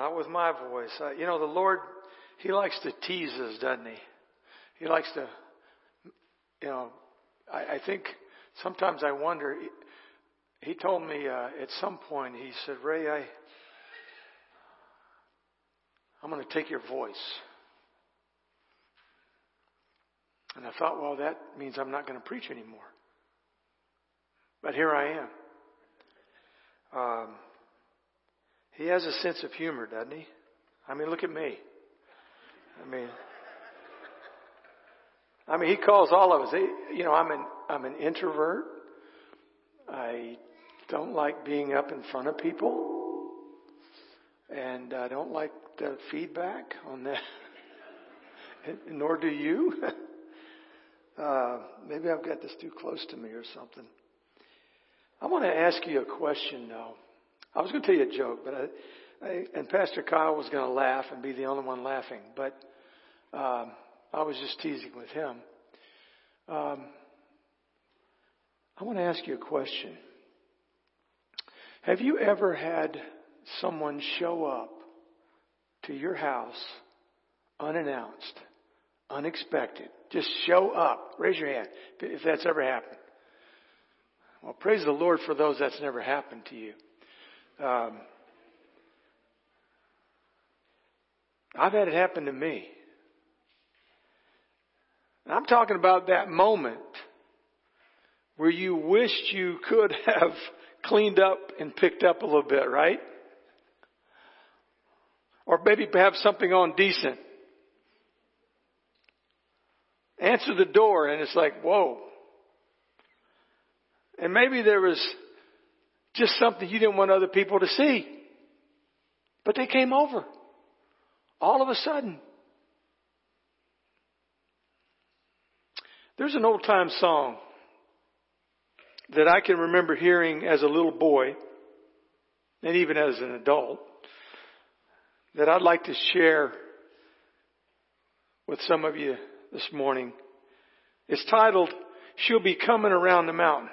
Not with my voice. Uh, you know, the Lord, He likes to tease us, doesn't He? He likes to, you know, I, I think sometimes I wonder. He, he told me uh, at some point, He said, Ray, I, I'm going to take your voice. And I thought, well, that means I'm not going to preach anymore. But here I am. Um, he has a sense of humor, doesn't he? I mean, look at me. I mean, I mean, he calls all of us. He, you know, I'm an I'm an introvert. I don't like being up in front of people, and I don't like the feedback on that. Nor do you. uh, maybe I've got this too close to me or something. I want to ask you a question now. I was going to tell you a joke, but I, I and Pastor Kyle was going to laugh and be the only one laughing, but um, I was just teasing with him. Um, I want to ask you a question. Have you ever had someone show up to your house unannounced, unexpected? Just show up. Raise your hand if that's ever happened. Well, praise the Lord for those that's never happened to you. Um, I've had it happen to me. And I'm talking about that moment where you wished you could have cleaned up and picked up a little bit, right? Or maybe perhaps something on decent. Answer the door and it's like, whoa. And maybe there was just something you didn't want other people to see. But they came over. All of a sudden. There's an old time song that I can remember hearing as a little boy and even as an adult that I'd like to share with some of you this morning. It's titled, She'll Be Coming Around the Mountain.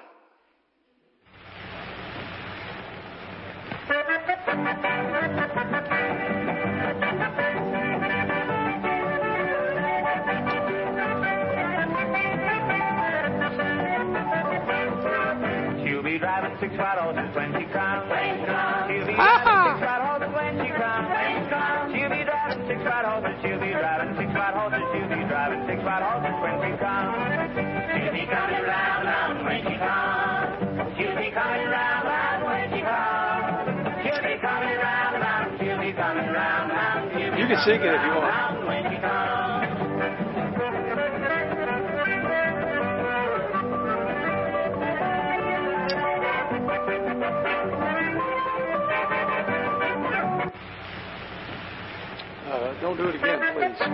Six white horses when she comes. She'll be driving six white horses when she comes. She'll be driving six white horses. She'll be driving six white horses. She'll be driving six white horses when she comes. She'll be coming round, round when she comes. She'll be coming round, round when she. She'll be coming round, round. She'll be coming round, round. You can sing it if you want. Uh, don't do it again, please. uh,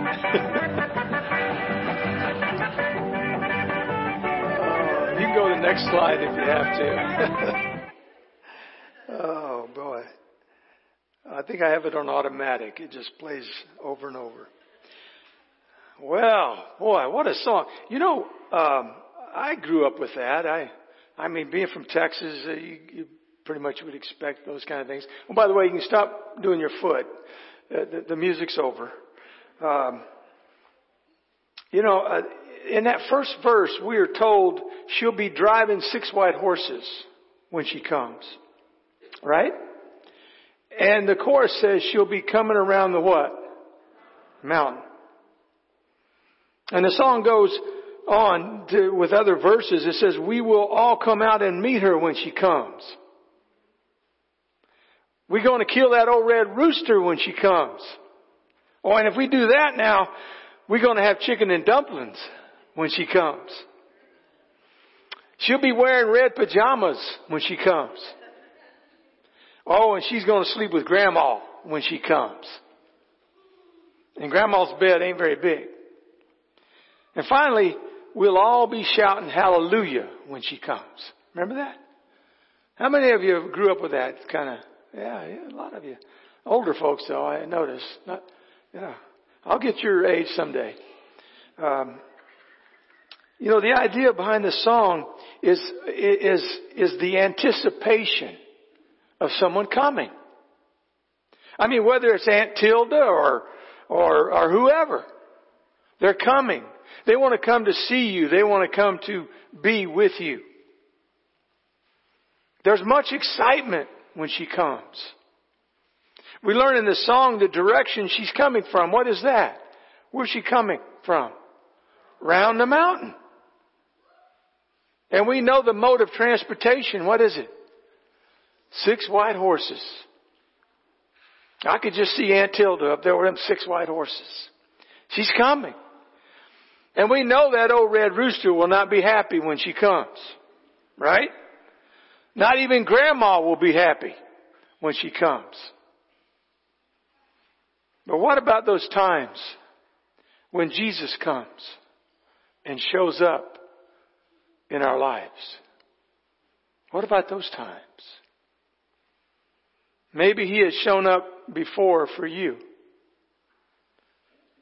you can go to the next slide if you have to. oh boy. I think I have it on automatic. It just plays over and over. Well, boy, what a song. You know, um, I grew up with that. I, I mean, being from Texas, uh, you, you pretty much would expect those kind of things. Oh, by the way, you can stop doing your foot. Uh, the, the music's over. Um, you know, uh, in that first verse, we are told she'll be driving six white horses when she comes. Right? And the chorus says she'll be coming around the what? Mountain. And the song goes on to, with other verses. It says, we will all come out and meet her when she comes. We're going to kill that old red rooster when she comes. Oh, and if we do that now, we're going to have chicken and dumplings. when she comes. She'll be wearing red pajamas when she comes. Oh, and she's going to sleep with grandma when she comes. And grandma's bed ain't very big. And finally, we'll all be shouting hallelujah when she comes. Remember that? How many of you grew up with that kind of, yeah, yeah, a lot of you. Older folks though, I notice. Not, yeah. I'll get your age someday. Um, you know, the idea behind the song is, is, is the anticipation of someone coming. I mean, whether it's Aunt Tilda or, or, or whoever, they're coming. They want to come to see you. They want to come to be with you. There's much excitement when she comes. We learn in the song the direction she's coming from. What is that? Where's she coming from? Round the mountain. And we know the mode of transportation. What is it? Six white horses. I could just see Aunt Tilda up there with them six white horses. She's coming. And we know that old red rooster will not be happy when she comes. Right? Not even grandma will be happy when she comes. But what about those times when Jesus comes and shows up in our lives? What about those times? Maybe he has shown up before for you.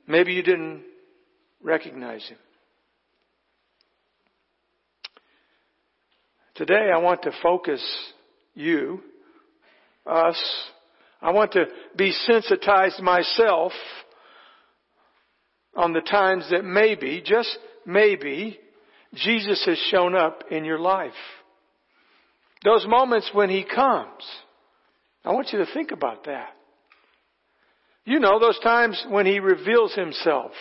Maybe you didn't recognize him. Today I want to focus you, us, I want to be sensitized myself on the times that maybe, just maybe, Jesus has shown up in your life. Those moments when He comes. I want you to think about that. You know, those times when He reveals Himself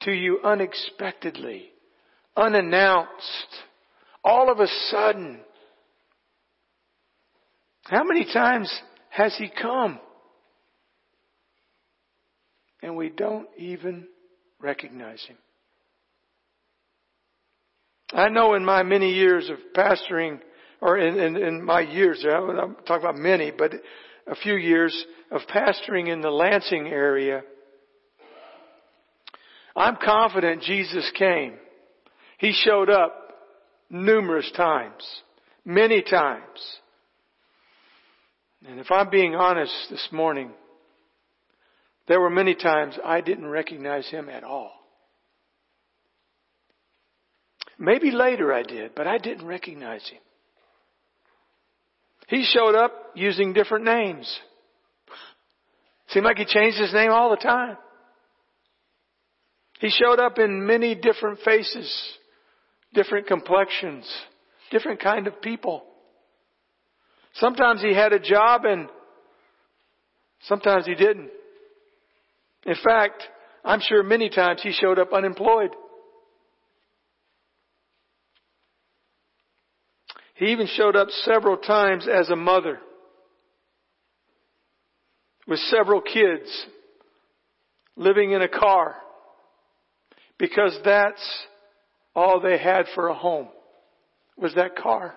to you unexpectedly, unannounced, all of a sudden. How many times has He come? And we don't even recognize Him. I know in my many years of pastoring, or in, in, in my years, I'm talking about many, but a few years of pastoring in the Lansing area, I'm confident Jesus came. He showed up numerous times, many times. And if I'm being honest this morning, there were many times I didn't recognize him at all. Maybe later I did, but I didn't recognize him. He showed up using different names. Seemed like he changed his name all the time. He showed up in many different faces, different complexions, different kind of people. Sometimes he had a job and sometimes he didn't. In fact, I'm sure many times he showed up unemployed. He even showed up several times as a mother with several kids living in a car because that's all they had for a home was that car.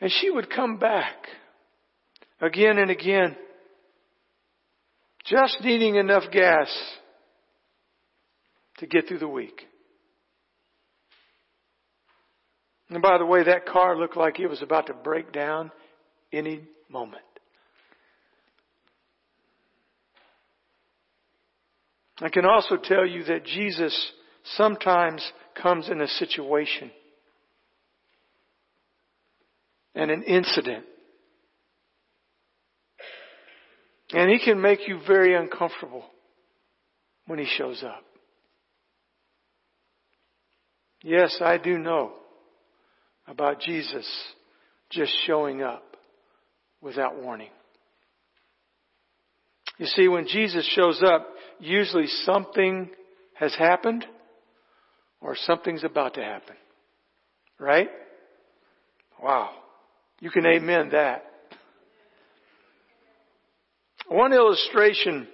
And she would come back again and again, just needing enough gas to get through the week. And by the way, that car looked like it was about to break down any moment. I can also tell you that Jesus sometimes comes in a situation and an incident. And he can make you very uncomfortable when he shows up. Yes, I do know about Jesus just showing up without warning. You see, when Jesus shows up, usually something has happened or something's about to happen. Right? Wow. You can amen that. One illustration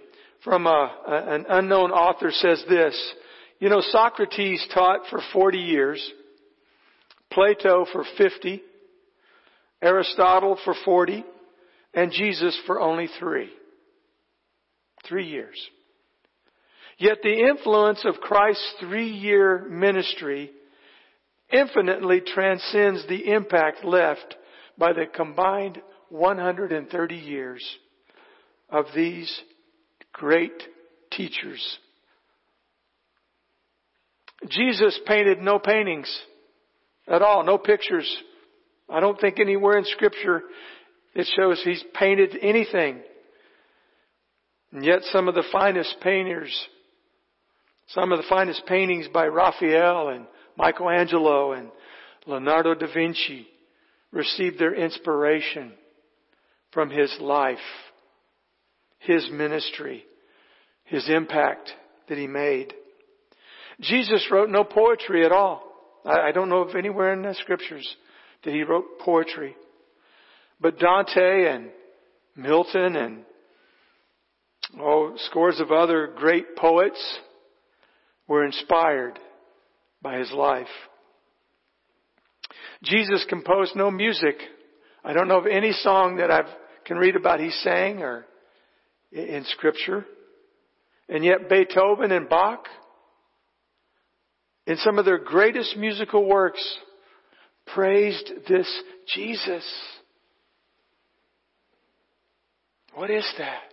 from uh, a, an unknown author says this. You know, Socrates taught for 40 years, Plato for 50, Aristotle for 40, and Jesus for only three. Three years. Yet the influence of Christ's three year ministry infinitely transcends the impact left by the combined 130 years of these great teachers. Jesus painted no paintings at all, no pictures. I don't think anywhere in scripture it shows he's painted anything. And yet some of the finest painters, some of the finest paintings by Raphael and Michelangelo and Leonardo da Vinci received their inspiration from his life, his ministry, his impact that he made. Jesus wrote no poetry at all. I don't know if anywhere in the scriptures that he wrote poetry. But Dante and Milton and oh, scores of other great poets were inspired by his life. Jesus composed no music. I don't know of any song that I can read about he sang or in scripture. And yet Beethoven and Bach, in some of their greatest musical works, praised this Jesus. What is that?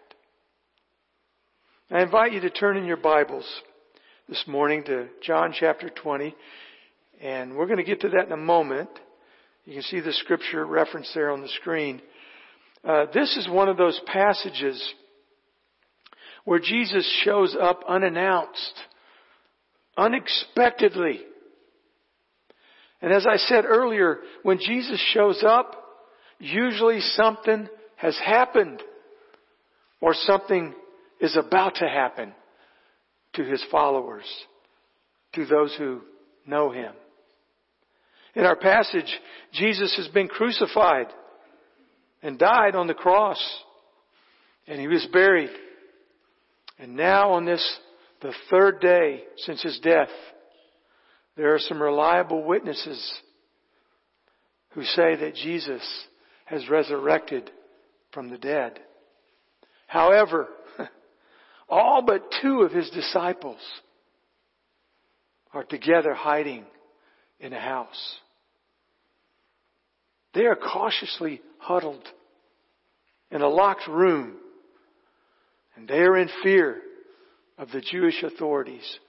I invite you to turn in your Bibles this morning to John chapter 20, and we're going to get to that in a moment. You can see the scripture reference there on the screen. Uh, this is one of those passages where Jesus shows up unannounced, unexpectedly. And as I said earlier, when Jesus shows up, usually something has happened or something is about to happen to his followers, to those who know him. In our passage, Jesus has been crucified and died on the cross and he was buried. And now on this, the third day since his death, there are some reliable witnesses who say that Jesus has resurrected from the dead. However, all but two of his disciples are together hiding in a house. They are cautiously huddled in a locked room and they are in fear of the Jewish authorities.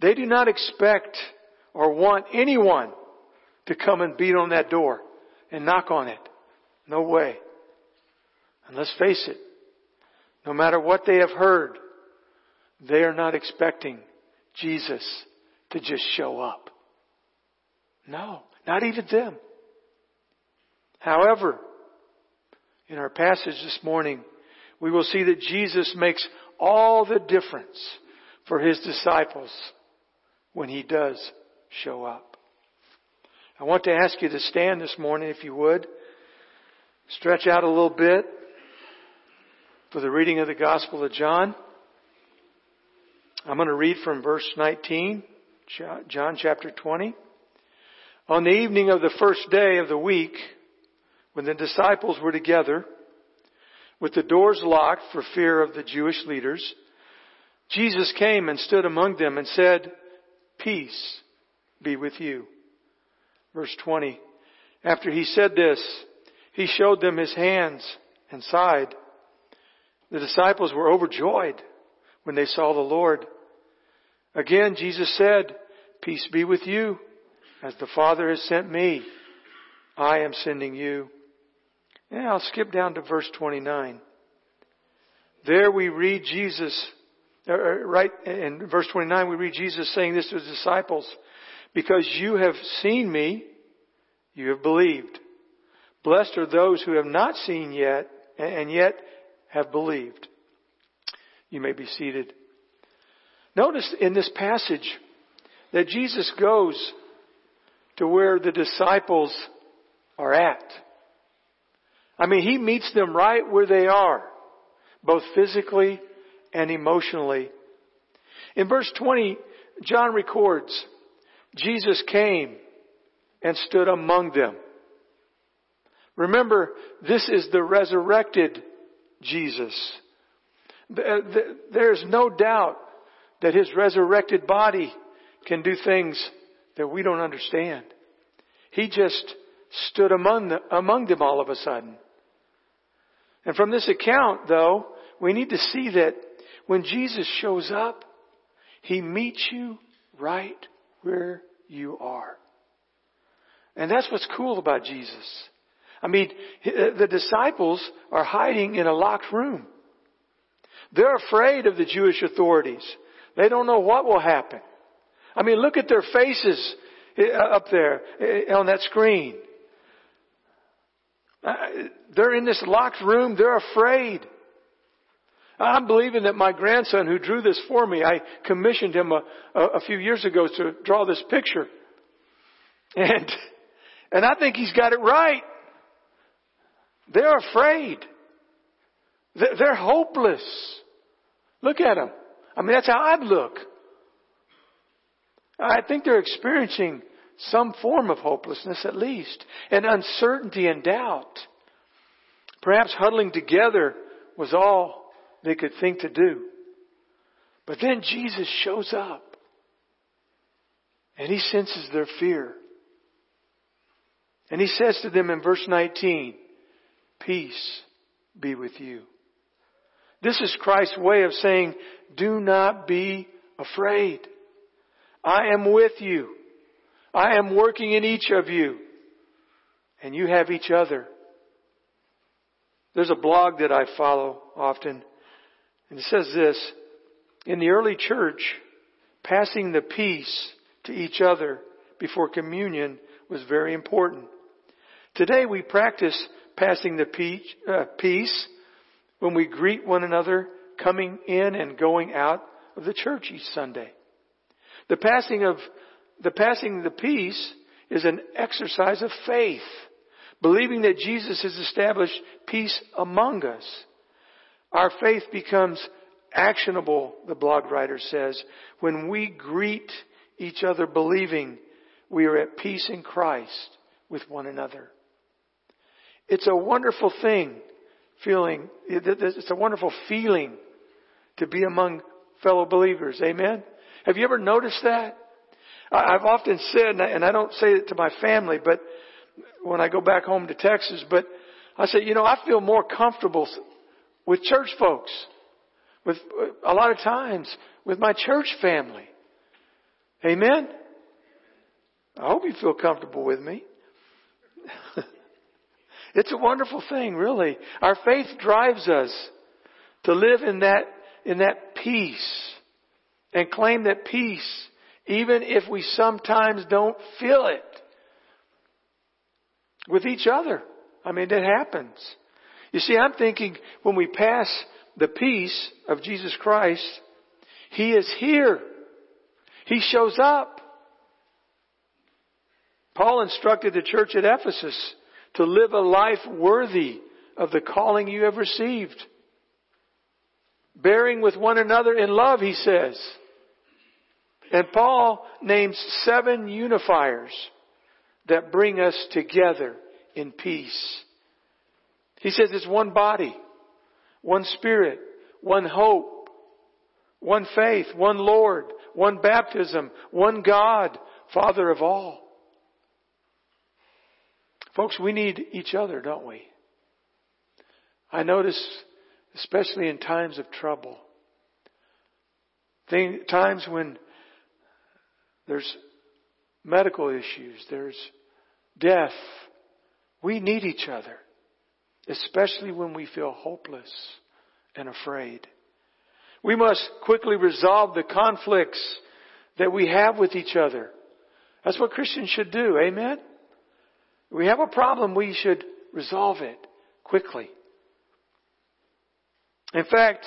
They do not expect or want anyone to come and beat on that door and knock on it. No way. And let's face it, no matter what they have heard, they are not expecting Jesus to just show up. No, not even them. However, in our passage this morning, we will see that Jesus makes all the difference for his disciples when he does show up. I want to ask you to stand this morning if you would. Stretch out a little bit for the reading of the Gospel of John. I'm going to read from verse 19, John chapter 20. On the evening of the first day of the week, when the disciples were together, with the doors locked for fear of the Jewish leaders, Jesus came and stood among them and said, Peace be with you. Verse 20. After he said this, he showed them his hands and side. The disciples were overjoyed when they saw the Lord. Again, Jesus said, Peace be with you. As the Father has sent me, I am sending you. Now I'll skip down to verse 29. There we read Jesus, uh, uh, right in verse 29 we read Jesus saying this to his disciples, because you have seen me, you have believed. Blessed are those who have not seen yet, and yet have believed. You may be seated. Notice in this passage that Jesus goes to where the disciples are at. I mean, He meets them right where they are, both physically and emotionally. In verse 20, John records, Jesus came and stood among them. Remember, this is the resurrected Jesus. Uh, there's no doubt that his resurrected body can do things that we don't understand. He just stood among, the, among them all of a sudden. And from this account, though, we need to see that when Jesus shows up, he meets you right where you are. And that's what's cool about Jesus. I mean, the disciples are hiding in a locked room. They're afraid of the Jewish authorities. They don't know what will happen. I mean, look at their faces eh, up there eh, on that screen. Uh, they're in this locked room. They're afraid. I'm believing that my grandson who drew this for me, I commissioned him a, a few years ago to draw this picture. And, and I think he's got it right. They're afraid. They're hopeless. Look at them. I mean, that's how I'd look. I think they're experiencing some form of hopelessness at least, and uncertainty and doubt. Perhaps huddling together was all they could think to do. But then Jesus shows up and he senses their fear. And he says to them in verse 19, Peace be with you. This is Christ's way of saying, Do not be afraid. I am with you. I am working in each of you. And you have each other. There's a blog that I follow often, and it says this In the early church, passing the peace to each other before communion was very important. Today we practice passing the uh, peace when we greet one another coming in and going out of the church each Sunday. The passing of the passing of the peace is an exercise of faith, believing that Jesus has established peace among us. Our faith becomes actionable, the blog writer says, when we greet each other believing we are at peace in Christ with one another. It's a wonderful thing feeling, it's a wonderful feeling to be among fellow believers. Amen? Have you ever noticed that? I've often said, and I don't say it to my family, but when I go back home to Texas, but I say, you know, I feel more comfortable with church folks, with a lot of times with my church family. Amen? I hope you feel comfortable with me. it's a wonderful thing, really. Our faith drives us to live in that, in that peace and claim that peace, even if we sometimes don't feel it with each other. I mean, it happens. You see, I'm thinking when we pass the peace of Jesus Christ, He is here. He shows up. Paul instructed the church at Ephesus to live a life worthy of the calling you have received. Bearing with one another in love, he says. And Paul names seven unifiers that bring us together in peace. He says it's one body, one spirit, one hope, one faith, one Lord, one baptism, one God, Father of all. Folks, we need each other, don't we? I notice, especially in times of trouble, times when there's medical issues, there's death, we need each other, especially when we feel hopeless and afraid. We must quickly resolve the conflicts that we have with each other. That's what Christians should do. Amen? We have a problem, we should resolve it quickly. In fact,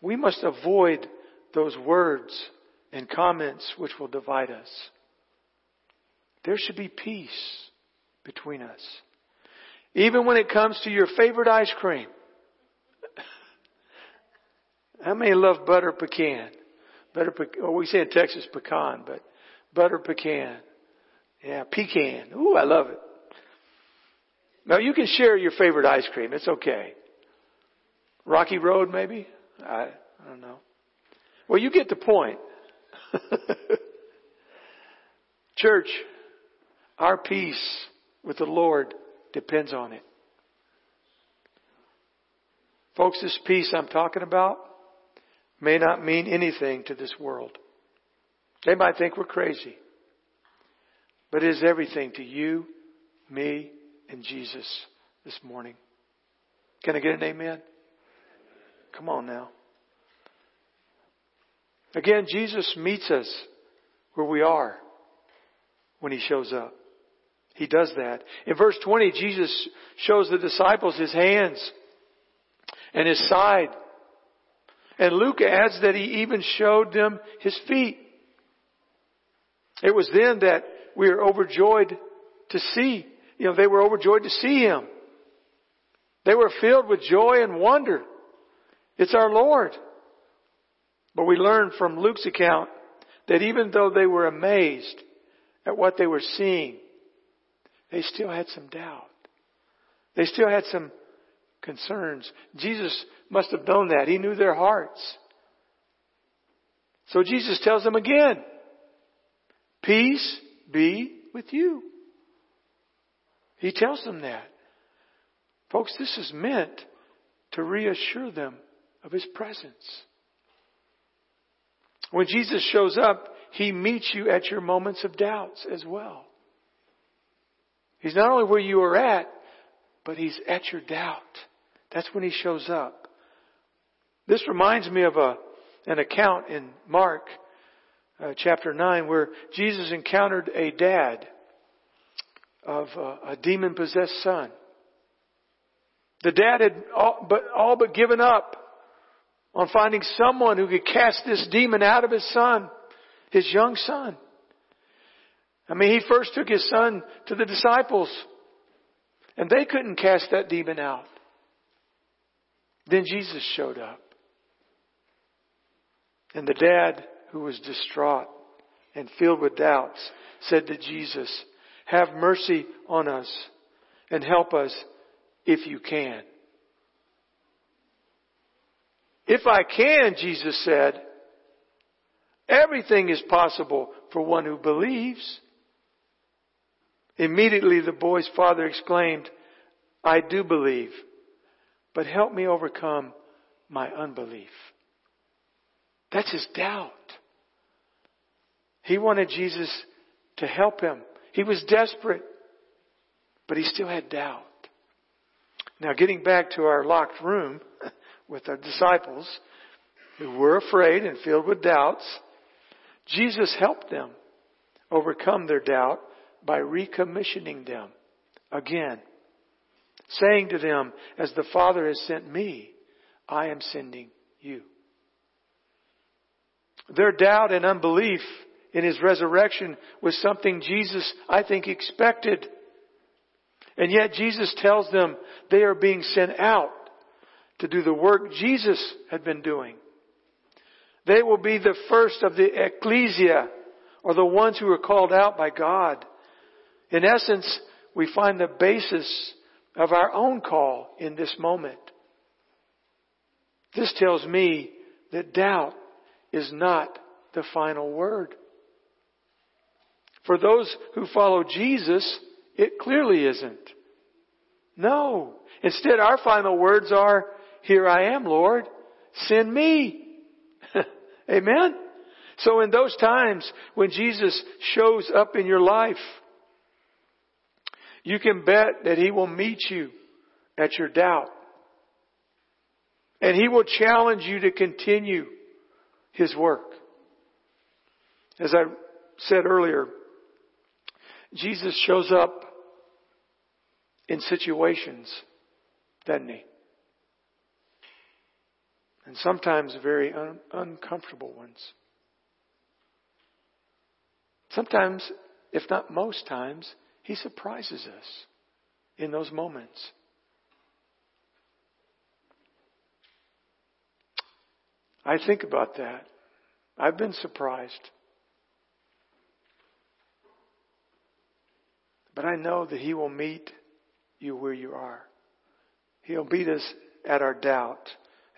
we must avoid those words and comments which will divide us. There should be peace between us. Even when it comes to your favorite ice cream. How many love butter pecan? Butter pecan, well, oh, we say in Texas pecan, but butter pecan. Yeah, pecan. Ooh, I love it. Now you can share your favorite ice cream. It's okay. Rocky Road, maybe? I, I don't know. Well, you get the point. Church, our peace with the Lord depends on it. Folks, this peace I'm talking about may not mean anything to this world. They might think we're crazy. But it is everything to you, me, and Jesus this morning. Can I get an amen? Come on now. Again, Jesus meets us where we are when He shows up. He does that. In verse 20, Jesus shows the disciples His hands and His side. And Luke adds that He even showed them His feet. It was then that we are overjoyed to see. You know, they were overjoyed to see Him. They were filled with joy and wonder. It's our Lord. But we learn from Luke's account that even though they were amazed at what they were seeing, they still had some doubt. They still had some concerns. Jesus must have known that. He knew their hearts. So Jesus tells them again, peace be with you. He tells them that. Folks, this is meant to reassure them of His presence. When Jesus shows up, He meets you at your moments of doubts as well. He's not only where you are at, but He's at your doubt. That's when He shows up. This reminds me of a, an account in Mark uh, chapter 9 where Jesus encountered a dad of uh, a demon possessed son. The dad had all but, all but given up on finding someone who could cast this demon out of his son, his young son. I mean, he first took his son to the disciples, and they couldn't cast that demon out. Then Jesus showed up. And the dad, who was distraught and filled with doubts, said to Jesus, Have mercy on us and help us if you can. If I can, Jesus said, everything is possible for one who believes. Immediately the boy's father exclaimed, I do believe, but help me overcome my unbelief. That's his doubt. He wanted Jesus to help him. He was desperate, but he still had doubt. Now, getting back to our locked room, with our disciples who were afraid and filled with doubts, Jesus helped them overcome their doubt by recommissioning them again, saying to them, As the Father has sent me, I am sending you. Their doubt and unbelief in his resurrection was something Jesus, I think, expected. And yet Jesus tells them they are being sent out to do the work Jesus had been doing. They will be the first of the ecclesia, or the ones who are called out by God. In essence, we find the basis of our own call in this moment. This tells me that doubt is not the final word. For those who follow Jesus, it clearly isn't. No. Instead, our final words are, here I am, Lord. Send me. Amen? So in those times when Jesus shows up in your life, you can bet that He will meet you at your doubt. And He will challenge you to continue His work. As I said earlier, Jesus shows up in situations, doesn't He? and sometimes very un- uncomfortable ones. Sometimes, if not most times, He surprises us. in those moments. I think about that. I've been surprised. But I know that He will meet you where you are. He'll meet us at our doubt,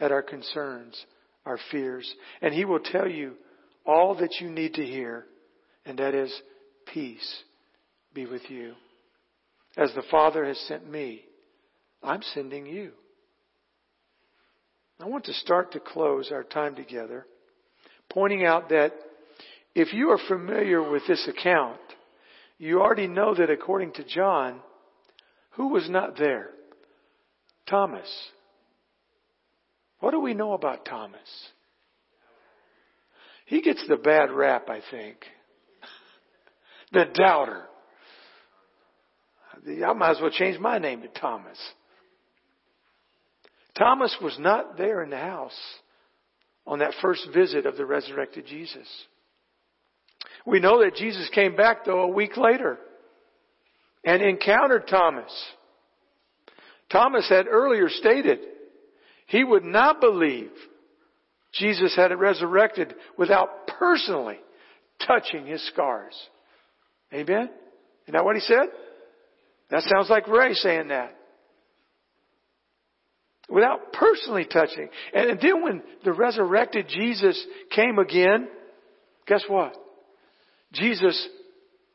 at our concerns, our fears. And He will tell you all that you need to hear, and that is peace be with you. As the Father has sent me, I'm sending you. I want to start to close our time together pointing out that if you are familiar with this account, you already know that according to John, who was not there? Thomas. What do we know about Thomas? He gets the bad rap, I think. the doubter. I might as well change my name to Thomas. Thomas was not there in the house on that first visit of the resurrected Jesus. We know that Jesus came back though a week later and encountered Thomas. Thomas had earlier stated he would not believe Jesus had resurrected without personally touching his scars. Amen? Isn't that what he said? That sounds like Ray saying that. Without personally touching. And then when the resurrected Jesus came again, guess what? Jesus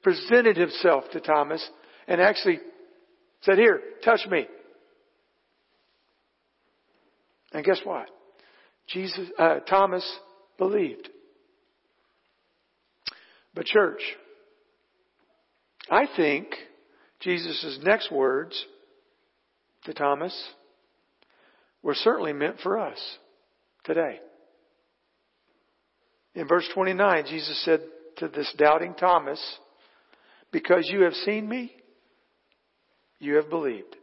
presented himself to Thomas and actually said, Here, touch me. And guess what? Jesus, uh, Thomas believed. But church, I think Jesus' next words to Thomas were certainly meant for us today. In verse 29, Jesus said to this doubting Thomas, Because you have seen me, you have believed.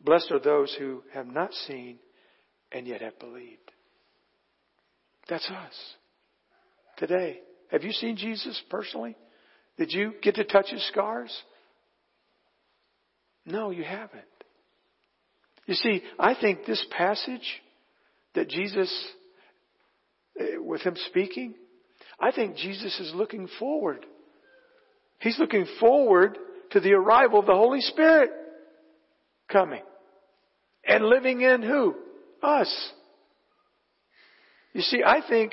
Blessed are those who have not seen and yet have believed. That's us today. Have you seen Jesus personally? Did you get to touch his scars? No, you haven't. You see, I think this passage that Jesus, eh, with him speaking, I think Jesus is looking forward. He's looking forward to the arrival of the Holy Spirit coming and living in who? Us. You see, I think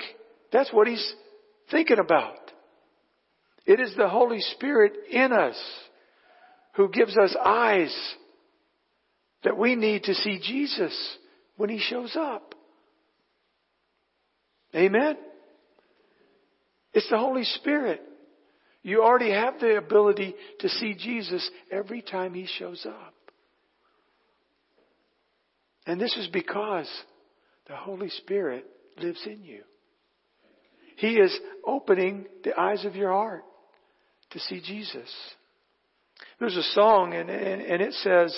that's what he's thinking about. It is the Holy Spirit in us who gives us eyes that we need to see Jesus when he shows up. Amen? It's the Holy Spirit. You already have the ability to see Jesus every time he shows up. And this is because the Holy Spirit lives in you. He is opening the eyes of your heart to see Jesus. There's a song and, and, and it says,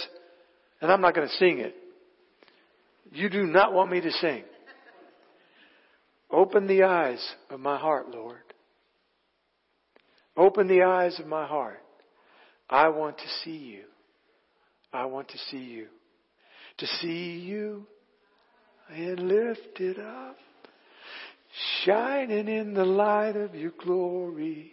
and I'm not going to sing it. You do not want me to sing. Open the eyes of my heart, Lord. Open the eyes of my heart. I want to see you. I want to see you. To see you and lift it up, shining in the light of your glory.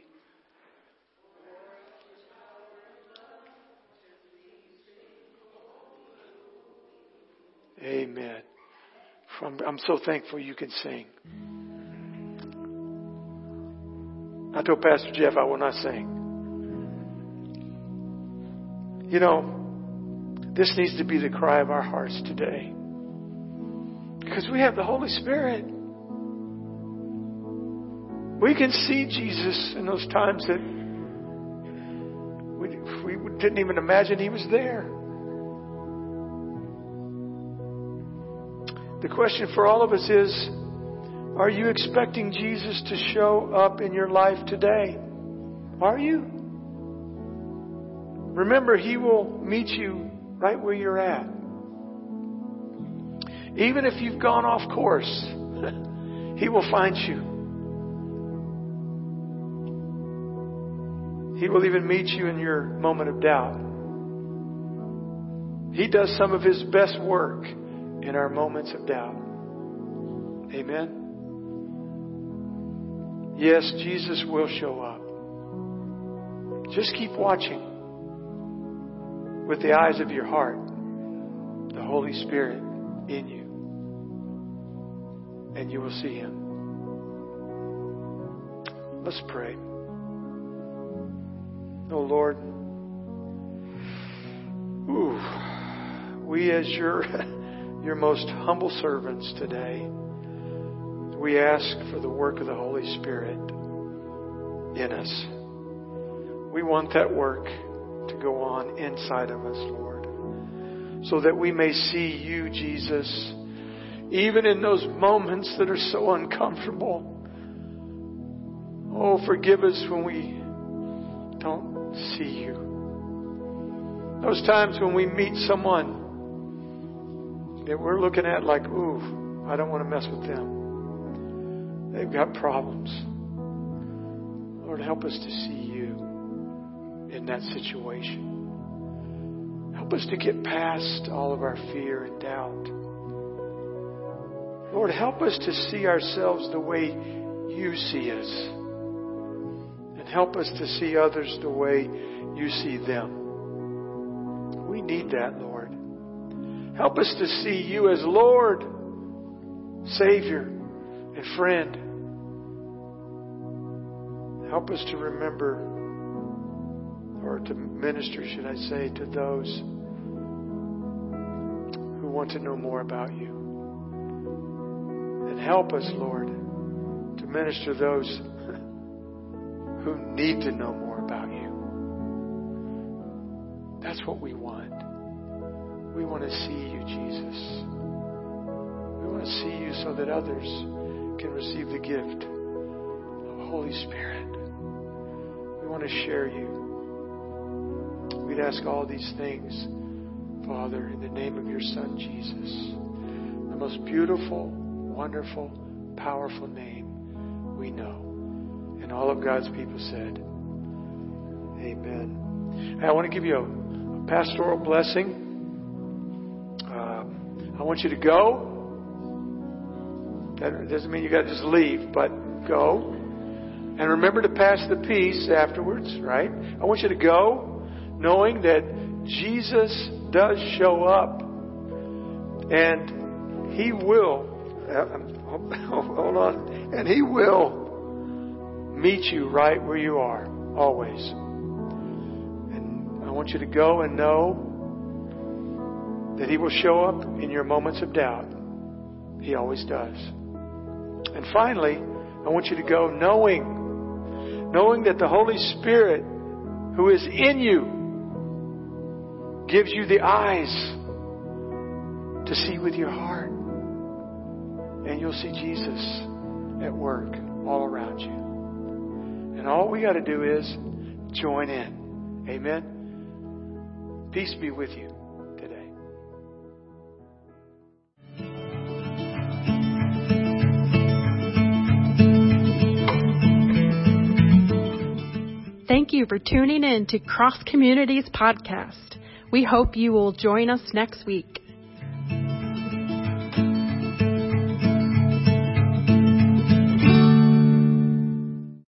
Amen. I'm so thankful you can sing. I told Pastor Jeff I will not sing. You know, this needs to be the cry of our hearts today. Because we have the Holy Spirit. We can see Jesus in those times that we, we didn't even imagine He was there. The question for all of us is Are you expecting Jesus to show up in your life today? Are you? Remember, He will meet you right where you're at. Even if you've gone off course, He will find you. He will even meet you in your moment of doubt. He does some of His best work in our moments of doubt. Amen. Yes, Jesus will show up. Just keep watching with the eyes of your heart, the Holy Spirit in you, and you will see Him. Let's pray. Oh Lord, ooh, we as your your most humble servants today, we ask for the work of the Holy Spirit in us. We want that work to go on inside of us, Lord, so that we may see you, Jesus, even in those moments that are so uncomfortable. Oh, forgive us when we don't see you. Those times when we meet someone that we're looking at like, ooh, I don't want to mess with them. They've got problems. Lord, help us to see you in that situation. Help us to get past all of our fear and doubt. Lord, help us to see ourselves the way you see us. And help us to see others the way you see them. We need that, Lord. Help us to see you as Lord, Savior, and friend. Help us to remember, or to minister, should I say, to those who want to know more about you. And help us, Lord, to minister those who need to know more about you. That's what we want. We want to see you, Jesus. We want to see you so that others can receive the gift of the Holy Spirit. We want to share you. We'd ask all these things, Father, in the name of your Son, Jesus, the most beautiful, wonderful, powerful name we know. And all of God's people said, Amen. I want to give you a, a pastoral blessing. I want you to go. That doesn't mean you got to just leave, but go. And remember to pass the peace afterwards, right? I want you to go knowing that Jesus does show up and He will, uh, um, hold on, and He will meet you right where you are, always. And I want you to go and know that He will show up in your moments of doubt. He always does. And finally, I want you to go knowing, knowing that the Holy Spirit who is in you gives you the eyes to see with your heart. And you'll see Jesus at work all around you. And all we got to do is join in. Amen. Peace be with you. Thank you for tuning in to Cross Communities Podcast. We hope you will join us next week.